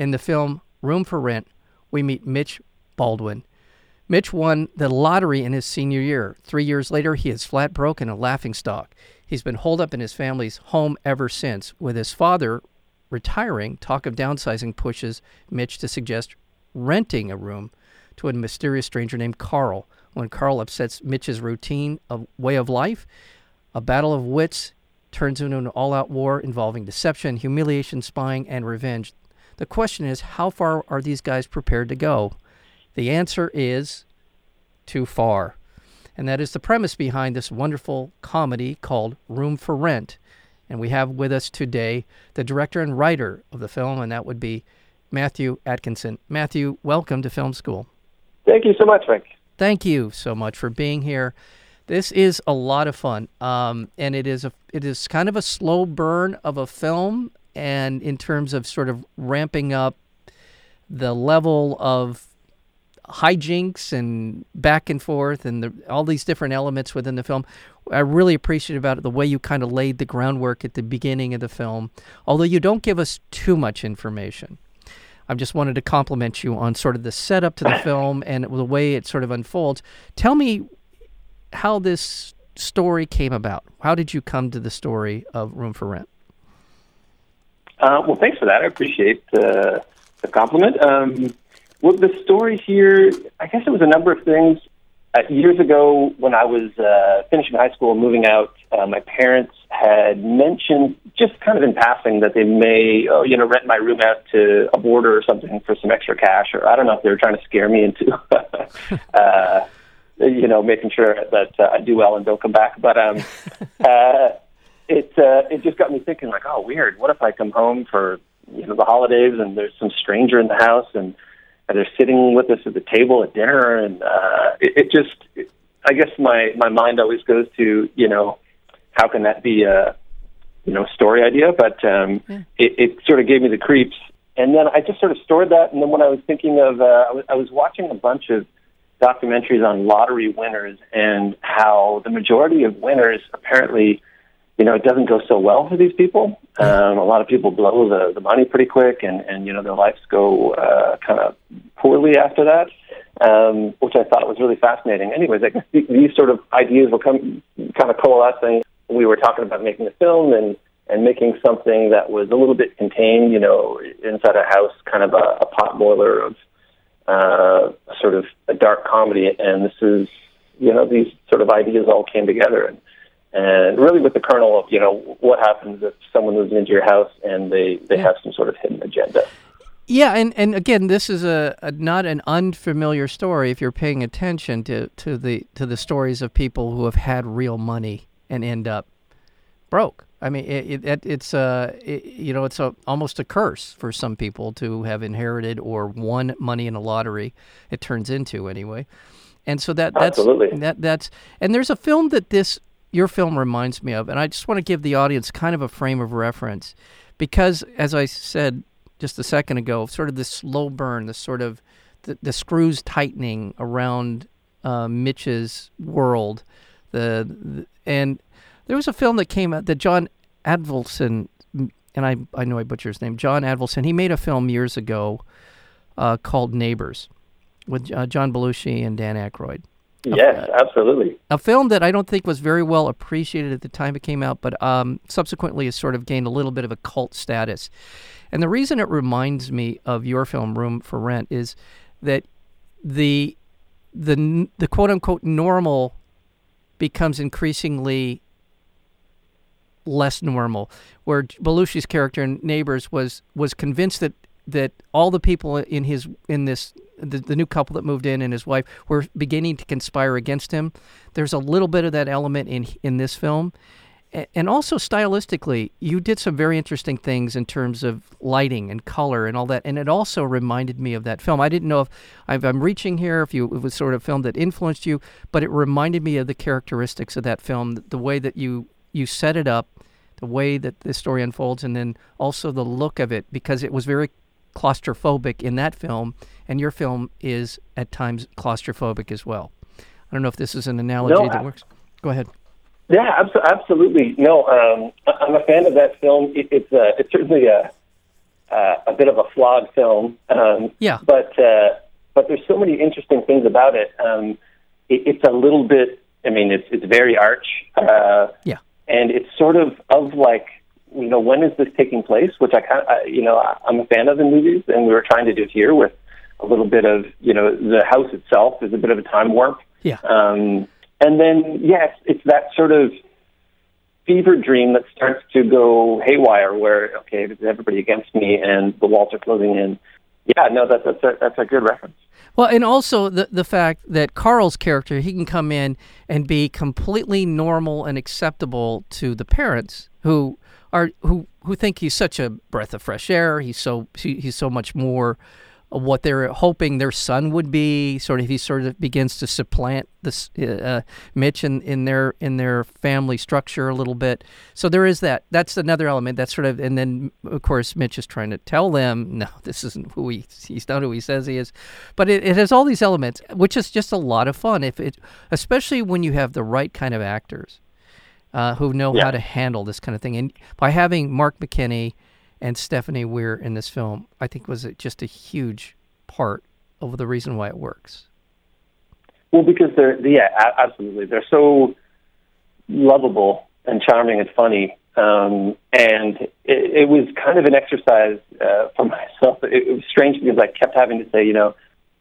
In the film Room for Rent, we meet Mitch Baldwin. Mitch won the lottery in his senior year. Three years later, he is flat broke and a laughingstock. He's been holed up in his family's home ever since. With his father retiring, talk of downsizing pushes Mitch to suggest renting a room to a mysterious stranger named Carl. When Carl upsets Mitch's routine of way of life, a battle of wits turns into an all-out war involving deception, humiliation, spying, and revenge. The question is, how far are these guys prepared to go? The answer is too far. And that is the premise behind this wonderful comedy called Room for Rent. And we have with us today the director and writer of the film, and that would be Matthew Atkinson. Matthew, welcome to Film School. Thank you so much, Frank. Thank you so much for being here. This is a lot of fun, um, and it is a it is kind of a slow burn of a film, and in terms of sort of ramping up the level of hijinks and back and forth and the, all these different elements within the film. I really appreciate about it the way you kind of laid the groundwork at the beginning of the film, although you don't give us too much information. I just wanted to compliment you on sort of the setup to the film and the way it sort of unfolds. Tell me how this story came about. How did you come to the story of Room for Rent? Uh, well, thanks for that. I appreciate the, the compliment. Um, well, the story here, I guess it was a number of things. Uh, years ago, when I was uh, finishing high school and moving out, uh, my parents had mentioned, just kind of in passing, that they may, oh, you know, rent my room out to a boarder or something for some extra cash, or I don't know if they were trying to scare me into, uh, you know, making sure that uh, I do well and don't come back. But um, uh, it uh, it just got me thinking, like, oh, weird. What if I come home for you know the holidays and there's some stranger in the house and they're sitting with us at the table at dinner, and uh, it, it just, it, I guess my my mind always goes to, you know, how can that be a, you know, story idea? But um, yeah. it, it sort of gave me the creeps, and then I just sort of stored that. And then when I was thinking of, uh, I, was, I was watching a bunch of documentaries on lottery winners and how the majority of winners apparently you know, it doesn't go so well for these people. Um, a lot of people blow the, the money pretty quick, and, and you know their lives go uh, kind of poorly after that, um, which I thought was really fascinating. Anyways, I guess these sort of ideas were come, kind of coalescing. We were talking about making a film and and making something that was a little bit contained, you know, inside a house, kind of a, a pot boiler of uh, sort of a dark comedy. And this is, you know, these sort of ideas all came together. And and really with the kernel of you know what happens if someone moves into your house and they they yeah. have some sort of hidden agenda. Yeah, and, and again, this is a, a, not an unfamiliar story if you're paying attention to, to the to the stories of people who have had real money and end up broke. I mean, it, it it's a it, you know it's a almost a curse for some people to have inherited or won money in a lottery. It turns into anyway, and so that that's Absolutely. that that's and there's a film that this your film reminds me of, and I just want to give the audience kind of a frame of reference, because as I said just a second ago, sort of this slow burn, the sort of the, the screws tightening around uh, Mitch's world, the, the, and there was a film that came out that John Avildsen, and I I know I butcher his name, John Avildsen. He made a film years ago uh, called Neighbors with uh, John Belushi and Dan Aykroyd Yes, absolutely. A film that I don't think was very well appreciated at the time it came out, but um, subsequently has sort of gained a little bit of a cult status. And the reason it reminds me of your film Room for Rent is that the the the quote unquote normal becomes increasingly less normal. Where Belushi's character in Neighbors was was convinced that that all the people in his in this the, the new couple that moved in and his wife were beginning to conspire against him. There's a little bit of that element in in this film. And also stylistically, you did some very interesting things in terms of lighting and color and all that. And it also reminded me of that film. I didn't know if I'm reaching here, if you it was sort of film that influenced you, but it reminded me of the characteristics of that film, the way that you you set it up, the way that the story unfolds, and then also the look of it, because it was very claustrophobic in that film, and your film is at times claustrophobic as well. I don't know if this is an analogy no, that works. Go ahead. Yeah, absolutely. No, um, I'm a fan of that film. It, it's uh, it's certainly a uh, a bit of a flawed film. Um, Yeah. But uh, but there's so many interesting things about it. Um, it it's a little bit. I mean, it's it's very arch. Uh, Yeah. and it's sort of of like you know when is this taking place which i kind of you know I- i'm a fan of in movies and we were trying to do it here with a little bit of you know the house itself is a bit of a time warp. Yeah. um and then yes it's that sort of fever dream that starts to go haywire where okay everybody against me and the walls are closing in. Yeah no that's that's a, that's a good reference. Well, and also the the fact that Carl's character he can come in and be completely normal and acceptable to the parents who are who who think he's such a breath of fresh air. He's so he, he's so much more what they're hoping their son would be. Sort of he sort of begins to supplant this uh, Mitch in, in their in their family structure a little bit. So there is that. That's another element. That's sort of and then of course Mitch is trying to tell them no, this isn't who he he's not who he says he is. But it, it has all these elements, which is just a lot of fun. If it especially when you have the right kind of actors uh, who know Yeah. how to handle this kind of thing. And by having Mark McKinney and Stephanie Weir in this film, I think was just a huge part of the reason why it works. Well, because they're yeah, absolutely. They're so lovable and charming and funny, um, and it, it was kind of an exercise uh, for myself. It, it was strange because I kept having to say, you know,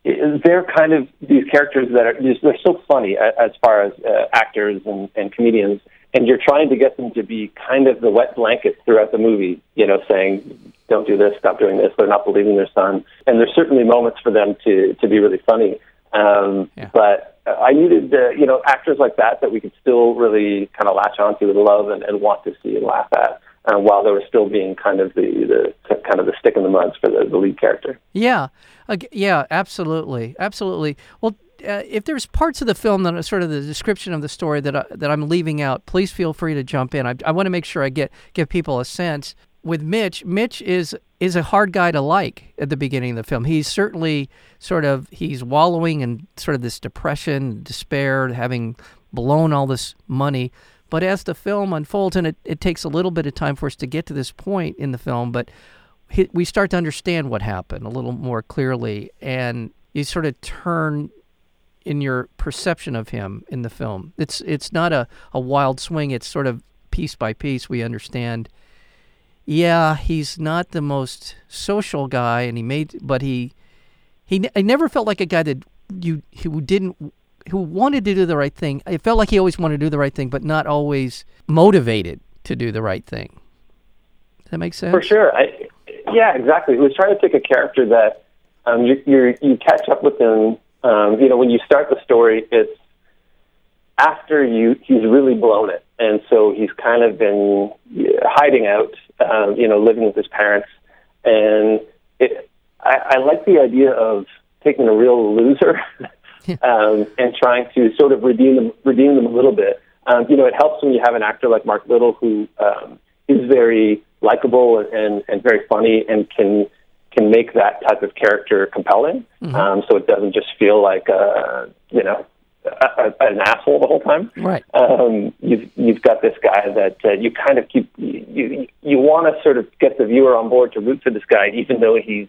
they're kind of these characters that are just, they're so funny as far as uh, actors and, and comedians, and you're trying to get them to be kind of the wet blanket throughout the movie. You know, saying, "Don't do this, stop doing this." They're not believing their son, and there's certainly moments for them to to be really funny. Um, Yeah. But uh, I needed, uh, you know, actors like that that we could still really kind of latch onto and love and, and want to see and laugh at, uh, while they were still being kind of the, the kind of the stick in the mud for the, the lead character. Yeah, Ag- yeah, absolutely, absolutely. Well, uh, if there's parts of the film that are sort of the description of the story that I, that I'm leaving out, please feel free to jump in. I, I want to make sure I get give people a sense. With Mitch, Mitch is is a hard guy to like at the beginning of the film. He's certainly sort of he's wallowing in sort of this depression, despair, having blown all this money. But as the film unfolds, and it, it takes a little bit of time for us to get to this point in the film, but he, we start to understand what happened a little more clearly, and you sort of turn in your perception of him in the film. It's it's not a, a wild swing. It's sort of piece by piece we understand. Yeah, he's not the most social guy, and he made, but he he I never felt like a guy that you who didn't who wanted to do the right thing. It felt like he always wanted to do the right thing, but not always motivated to do the right thing. Does that make sense? For sure. I, yeah, exactly. He was trying to take a character that um, you, you you catch up with him. Um, you know, when you start the story, it's after you he's really blown it, and so he's kind of been hiding out. Um, you know, living with his parents, and it. I, I like the idea of taking a real loser um, and trying to sort of redeem them, redeem them a little bit. Um, you know, it helps when you have an actor like Mark Little who um, is very likable and, and very funny and can can make that type of character compelling. Um, so it doesn't just feel like uh, you know a, a, an asshole the whole time. Right. Um, you've you've got this guy that uh, you kind of keep you you, you want to sort of get the viewer on board to root for this guy, even though he's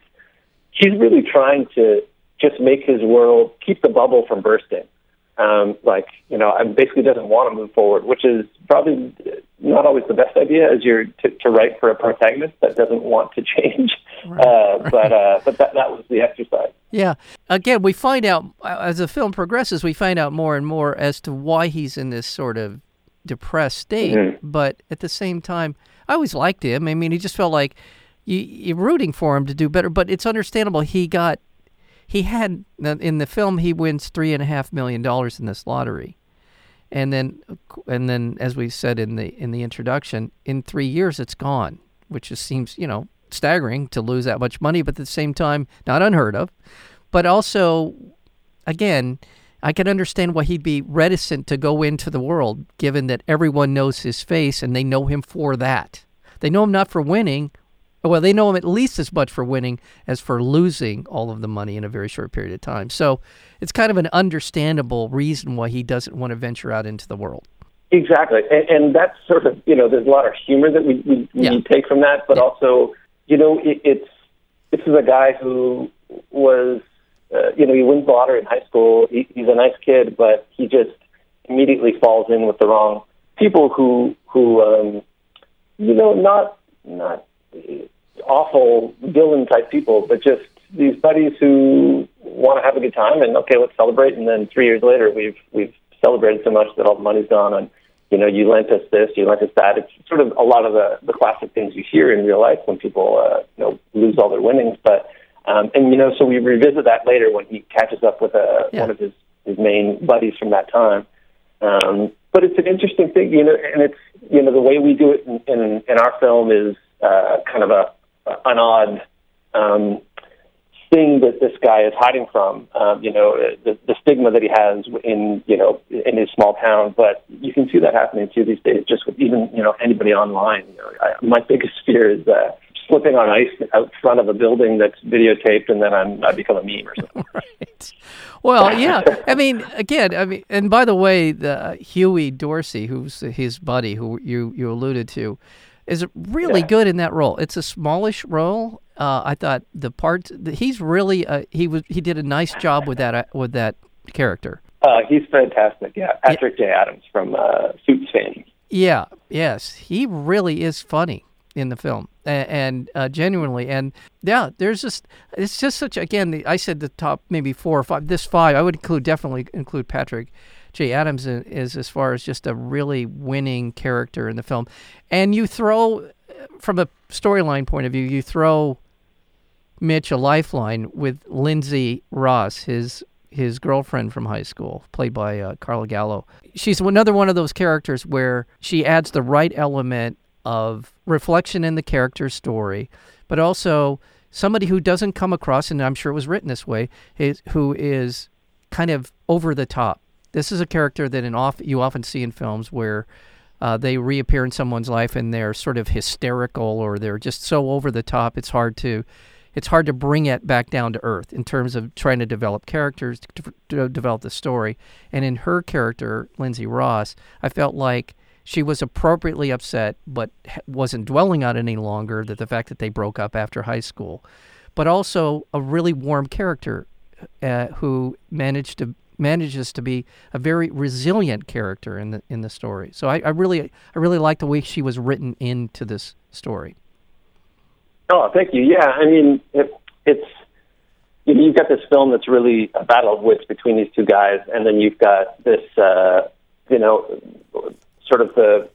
he's really trying to just make his world keep the bubble from bursting. Um, like you know, and basically doesn't want to move forward, which is probably not always the best idea as you're to, to write for a protagonist that doesn't want to change. uh, But uh, but that that was the exercise. Yeah. Again, we find out uh, as the film progresses, we find out more and more as to why he's in this sort of depressed state. Mhm. But at the same time, I always liked him. I mean, he just felt like you, you're rooting for him to do better. But it's understandable. He got, he had in the film, he wins three and a half million dollars in this lottery, and then and then as we said in the in the introduction, in three years it's gone, which just seems you know staggering to lose that much money, but at the same time, not unheard of. But also, again, I can understand why he'd be reticent to go into the world, given that everyone knows his face and they know him for that. They know him not for winning. Well, they know him at least as much for winning as for losing all of the money in a very short period of time. So it's kind of an understandable reason why he doesn't want to venture out into the world. Exactly, and, and that's sort of you know there's a lot of humor that we we, Yeah. we take from that, but Yeah. also you know it, it's this is a guy who was, uh, you know, he wins the lottery in high school. He, he's a nice kid, but he just immediately falls in with the wrong people who, who, um, you know, not not awful villain type people, but just these buddies who want to have a good time and okay, let's celebrate. And then three years later, we've we've celebrated so much that all the money's gone and you know you lent us this, you lent us that. It's sort of a lot of the the classic things you hear in real life when people uh, you know lose all their winnings. But um, and you know, so we revisit that later when he catches up with a, uh, yeah. one of his his main buddies from that time. Um, but it's an interesting thing, you know, and it's you know the way we do it in in, in our film is uh, kind of a an odd um, thing that this guy is hiding from. Um, you know, the, the stigma that he has in you know in his small town. But you can see that happening too these days, just with even you know anybody online. You know, I, my biggest fear is uh, slipping on ice out front of a building that's videotaped, and then I'm I become a meme or something. right. Well, yeah. I mean, again, I mean, and by the way, the Huey Dorsey, who's his buddy, who you you alluded to, is really yeah. good in that role. It's a smallish role. Uh, I thought the part he's really uh, he was he did a nice job with that uh, with that character. Uh, he's fantastic. Yeah, Patrick yeah. J. Adams from uh, Suits fame. Yeah. Yes, he really is funny in the film and, and uh, genuinely and yeah there's just it's just such again the, i said the top maybe four or five this five i would include definitely include patrick j adams is as far as just a really winning character in the film and you throw from a storyline point of view you throw mitch a lifeline with lindsay ross his his girlfriend from high school, played by uh, Carla Gallo. She's another one of those characters where she adds the right element of reflection in the character's story, but also somebody who doesn't come across, and I'm sure it was written this way, is, who is kind of over the top. This is a character that in off, you often see in films where uh, they reappear in someone's life and they're sort of hysterical or they're just so over the top. It's hard to it's hard to bring it back down to earth in terms of trying to develop characters, to, to develop the story. And in her character, Lindsay Ross, I felt like she was appropriately upset, but wasn't dwelling on it any longer. That the fact that they broke up after high school, but also a really warm character uh, who managed to manages to be a very resilient character in the in the story. So I, I really I really like the way she was written into this story. Oh, thank you. Yeah, I mean it, it's you know, you've got this film that's really a battle of wits between these two guys, and then you've got this uh, you know sort of the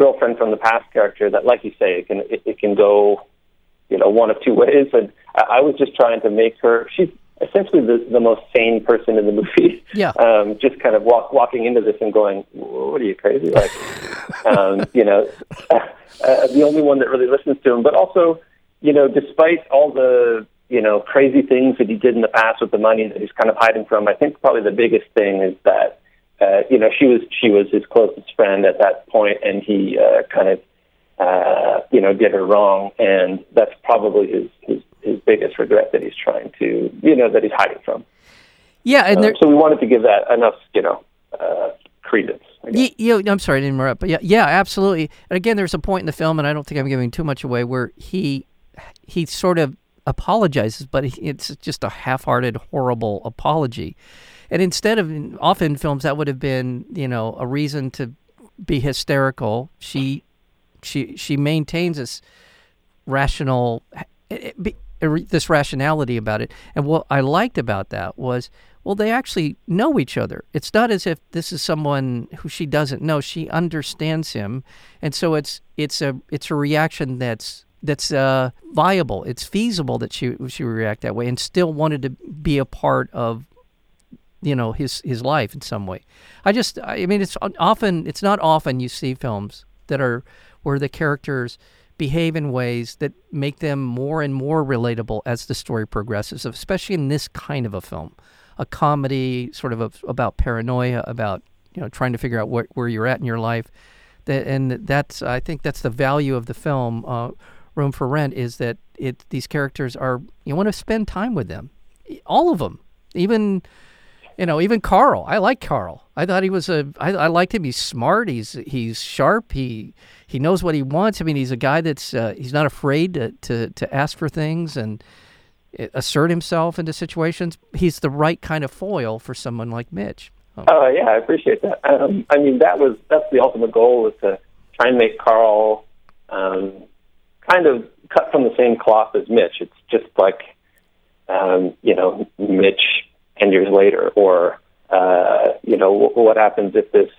girlfriend from the past character that, like you say, it can it, it can go, you know, one of two ways. And I, I was just trying to make her. She's essentially the, the most sane person in the movie. Yeah. Um, just kind of walk, walking into this and going, "What are you crazy?" Like, um, you know, uh, uh, the only one that really listens to him. But also, you know, despite all the you know crazy things that he did in the past with the money that he's kind of hiding from, I think probably the biggest thing is that uh, you know, she was she was his closest friend at that point, and he uh, kind of, uh, you know, did her wrong, and that's probably his, his his biggest regret that he's trying to, you know, that he's hiding from. Yeah, and um, so we wanted to give that enough, you know, uh, credence. You, you know, I'm sorry to interrupt, but yeah, yeah, absolutely. And again, there's a point in the film, and I don't think I'm giving too much away, where he he sort of apologizes, but it's just a half-hearted, horrible apology. And instead of often films that would have been, you know, a reason to be hysterical, she she she maintains this rational eh, eh, this rationality about it. And what I liked about that was well they actually know each other. It's not as if this is someone who she doesn't know. She understands him. And so it's it's a it's a reaction that's that's uh, viable. It's feasible that she she would react that way and still wanted to be a part of you know his his life in some way. I just I mean it's often it's not often you see films that are where the characters behave in ways that make them more and more relatable as the story progresses, especially in this kind of a film, a comedy sort of a, about paranoia, about you know trying to figure out what, where you're at in your life. That and that's I think that's the value of the film. Uh, Room for Rent is that it these characters are you want to spend time with them, all of them, even you know, even Carl. I like Carl. I thought he was a. I, I liked him. He's smart. He's he's sharp. He he knows what he wants. I mean, he's a guy that's uh, he's not afraid to, to to ask for things and assert himself into situations. He's the right kind of foil for someone like Mitch. Oh, oh yeah, I appreciate that. Um, I mean, that was that's the ultimate goal was to try and make Carl um, kind of cut from the same cloth as Mitch. It's just like um, you know Mitch ten years later, or uh, you know what happens if this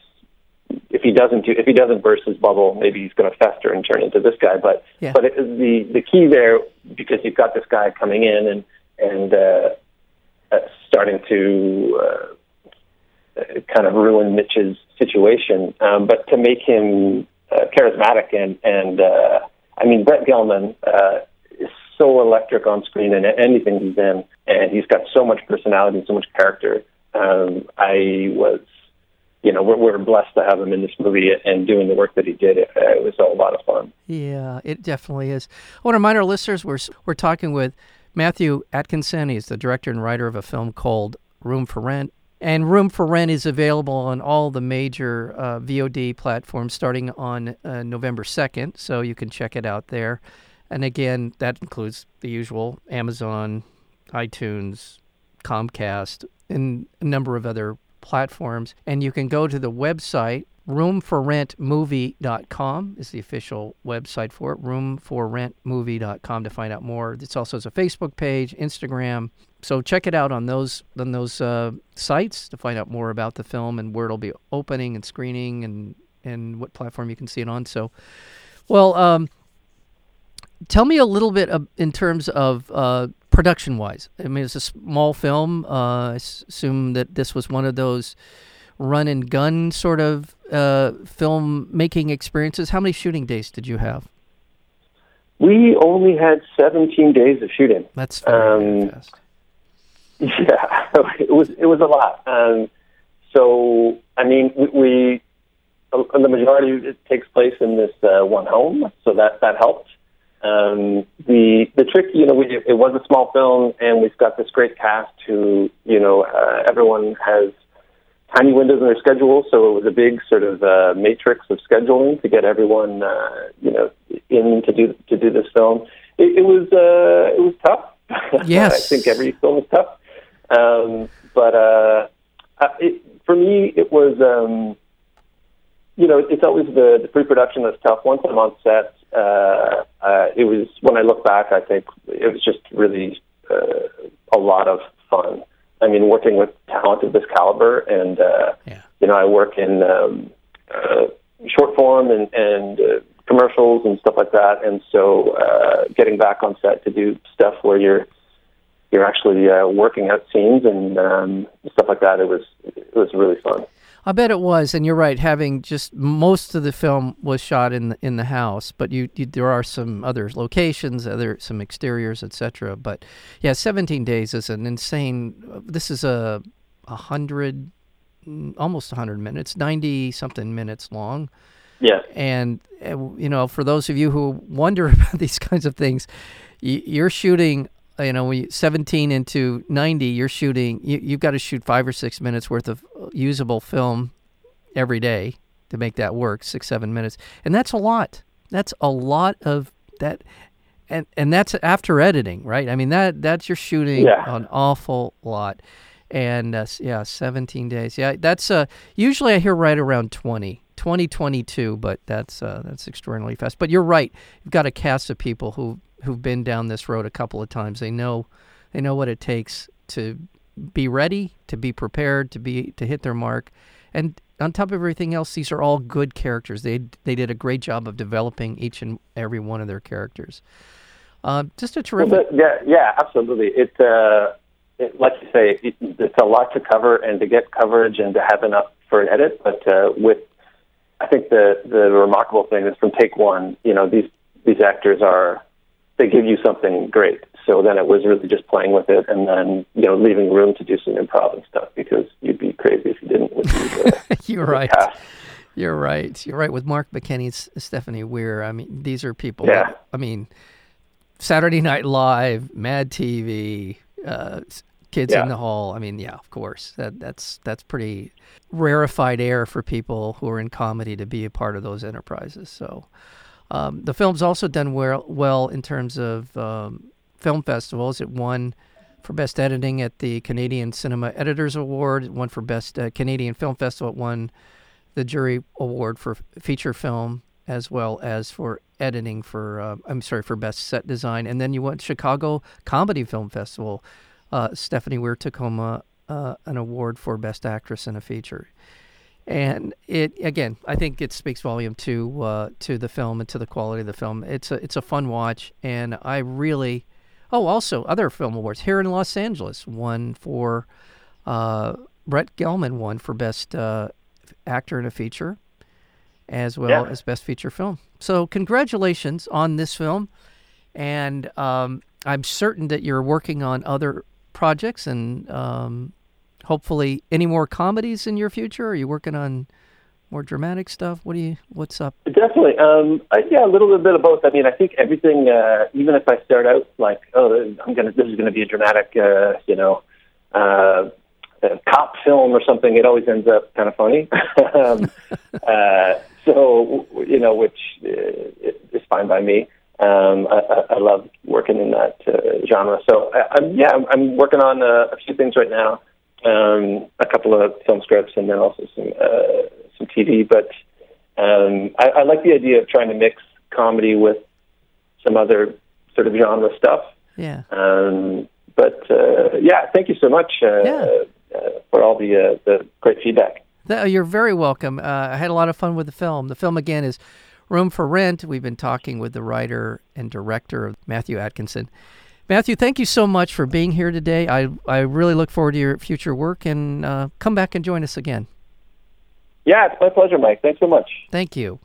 if he doesn't do, if he doesn't burst his bubble, maybe he's going to fester and turn into this guy. But yeah. but it, the the key there because you've got this guy coming in and and uh, uh, starting to uh, kind of ruin Mitch's situation, um, but to make him uh, charismatic and and uh, I mean Brett Gelman uh, so electric on screen and anything he's in, and he's got so much personality and so much character. Um, I was you know, we're, we're blessed to have him in this movie and doing the work that he did. It, it was a lot of fun. Yeah, it definitely is. I want to remind our listeners we're, we're talking with Matthew Atkinson. He's the director and writer of a film called Room for Rent. And Room for Rent is available on all the major uh, VOD platforms starting on uh, November 2nd, so you can check it out there. And again, that includes the usual Amazon, iTunes, Comcast, and a number of other platforms. And you can go to the website roomforrentmovie.com is the official website for it roomforrentmovie.com to find out more. It's also has a facebook page instagram. So check it out on those on those uh, sites to find out more about the film and where it'll be opening and screening and and what platform you can see it on. So well um, tell me a little bit in terms of uh, production wise. I mean, it's a small film. Uh, I assume that this was one of those run and gun sort of uh, film making experiences. How many shooting days did you have? We only had 17 days of shooting. That's very um, fast. Yeah, it was it was a lot. Um, so I mean, we, we the majority of it takes place in this uh, one home, so that that helped. Um, the the trick, you know, we, it was a small film, and we've got this great cast who, you know, uh, everyone has tiny windows in their schedule, so it was a big sort of uh, matrix of scheduling to get everyone, uh, you know, in to do to do this film. It, it was uh, it was tough. Yes, I think every film is tough, um, but uh, uh, it, for me, it was. Um, you know, it's always the, the pre-production that's tough. Once I'm on set, uh, uh, it was when I look back, I think it was just really uh, a lot of fun. I mean, working with talent of this caliber, and uh, yeah. you know, I work in um, uh, short form and, and uh, commercials and stuff like that, and so uh, getting back on set to do stuff where you're you're actually uh, working out scenes and um, stuff like that, it was it was really fun. I bet it was, and you're right. Having just most of the film was shot in the, in the house, but you, you there are some other locations, other some exteriors, etc. But yeah, 17 days is an insane. This is a a hundred, almost 100 minutes, 90 something minutes long. Yeah, and eh, you know, for those of you who wonder about these kinds of things, you're shooting you know, when you, 17 into 90, you're shooting, you, you've got to shoot five or six minutes worth of usable film every day to make that work, six, seven minutes. And that's a lot. That's a lot of that. And, and that's after editing, right? I mean, that that's you're shooting yeah. an awful lot. And uh, yeah, 17 days. Yeah, that's uh, usually I hear right around 20. 2022, but that's uh, that's extraordinarily fast. But you're right. You've got a cast of people who who've been down this road a couple of times. They know they know what it takes to be ready, to be prepared, to be to hit their mark. And on top of everything else, these are all good characters. They they did a great job of developing each and every one of their characters. Uh, just a terrific. Well, yeah, yeah, absolutely. It, uh, it, like you say, it, it's a lot to cover, and to get coverage and to have enough for an edit. But uh, with, I think the the remarkable thing is from take one, you know, these these actors are they give you something great. So then it was really just playing with it and then, you know, leaving room to do some improv and stuff because you'd be crazy if you didn't with the, You're right. You're right. You're right. With Mark McKinney and Stephanie Weir, I mean, these are people. Yeah. That, I mean, Saturday Night Live, Mad TV, uh, Kids Yeah. in the Hall. I mean, yeah, of course. That that's that's pretty rarefied air for people who are in comedy to be a part of those enterprises. So, um, the film's also done well well in terms of um, film festivals. It won for best editing at the Canadian Cinema Editors Award. It won for best uh, Canadian Film Festival. It won the jury award for feature film as well as for editing for uh, I'm sorry for best set design. And then you went Chicago Comedy Film Festival. Uh, Stephanie Weir home uh, an award for best actress in a feature. And it again, I think it speaks volume to uh, to the film and to the quality of the film. It's a it's a fun watch, and I really Oh, also other film awards here in Los Angeles. One for uh, Brett Gelman won for best uh, actor in a feature, as well Yeah. as best feature film. So congratulations on this film, and um, I'm certain that you're working on other projects and um, hopefully any more comedies in your future. Are you working on more dramatic stuff? What do you? What's up? Definitely. Um, I, yeah, a little bit of both. I mean, I think everything, uh, even if I start out like, oh, I'm gonna, this is to be a dramatic, uh, you know, uh, cop film or something, it always ends up kind of funny. um, uh, so, you know, which uh, is fine by me. Um, I, I love working in that uh, genre. So, I, I'm, yeah, I'm, I'm working on uh, a few things right now. Um, a couple of film scripts and then also some uh, some TV. But um, I, I like the idea of trying to mix comedy with some other sort of genre stuff. Yeah. Um, but uh, yeah, thank you so much uh, Yeah. uh, for all the uh, the great feedback. You're very welcome. Uh, I had a lot of fun with the film. The film, again, is Room for Rent. We've been talking with the writer and director, Matthew Atkinson. Matthew, thank you so much for being here today. I, I really look forward to your future work and uh, come back and join us again. Yeah, it's my pleasure, Mike. Thanks so much. Thank you.